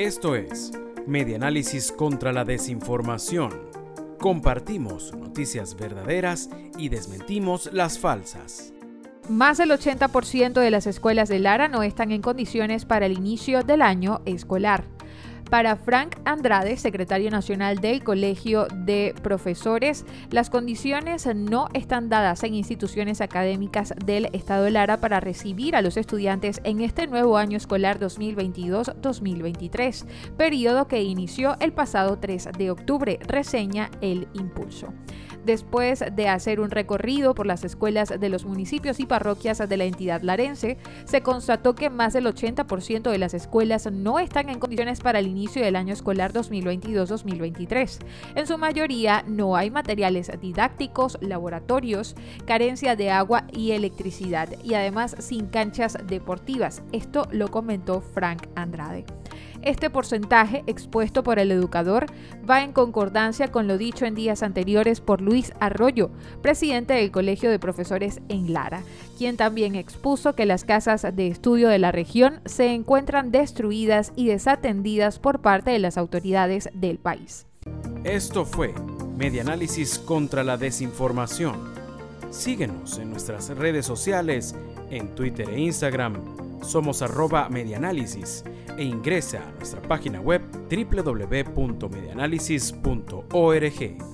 Esto es Medianálisis contra la Desinformación. Compartimos noticias verdaderas y desmentimos las falsas. Más del 80% de las escuelas de Lara no están en condiciones para el inicio del año escolar. Para Frank Andrade, secretario nacional del Colegio de Profesores, las condiciones no están dadas en instituciones académicas del Estado de Lara para recibir a los estudiantes en este nuevo año escolar 2022-2023, periodo que inició el pasado 3 de octubre, reseña el impulso después de hacer un recorrido por las escuelas de los municipios y parroquias de la entidad larense, se constató que más del 80% de las escuelas no están en condiciones para el inicio del año escolar 2022-2023. En su mayoría no hay materiales didácticos, laboratorios, carencia de agua y electricidad y además sin canchas deportivas. Esto lo comentó Frank Andrade. Este porcentaje expuesto por el educador va en concordancia con lo dicho en días anteriores por Luis Arroyo, presidente del Colegio de Profesores en Lara, quien también expuso que las casas de estudio de la región se encuentran destruidas y desatendidas por parte de las autoridades del país. Esto fue Medianálisis contra la Desinformación. Síguenos en nuestras redes sociales, en Twitter e Instagram. Somos arroba medianálisis e ingresa a nuestra página web www.medianálisis.org.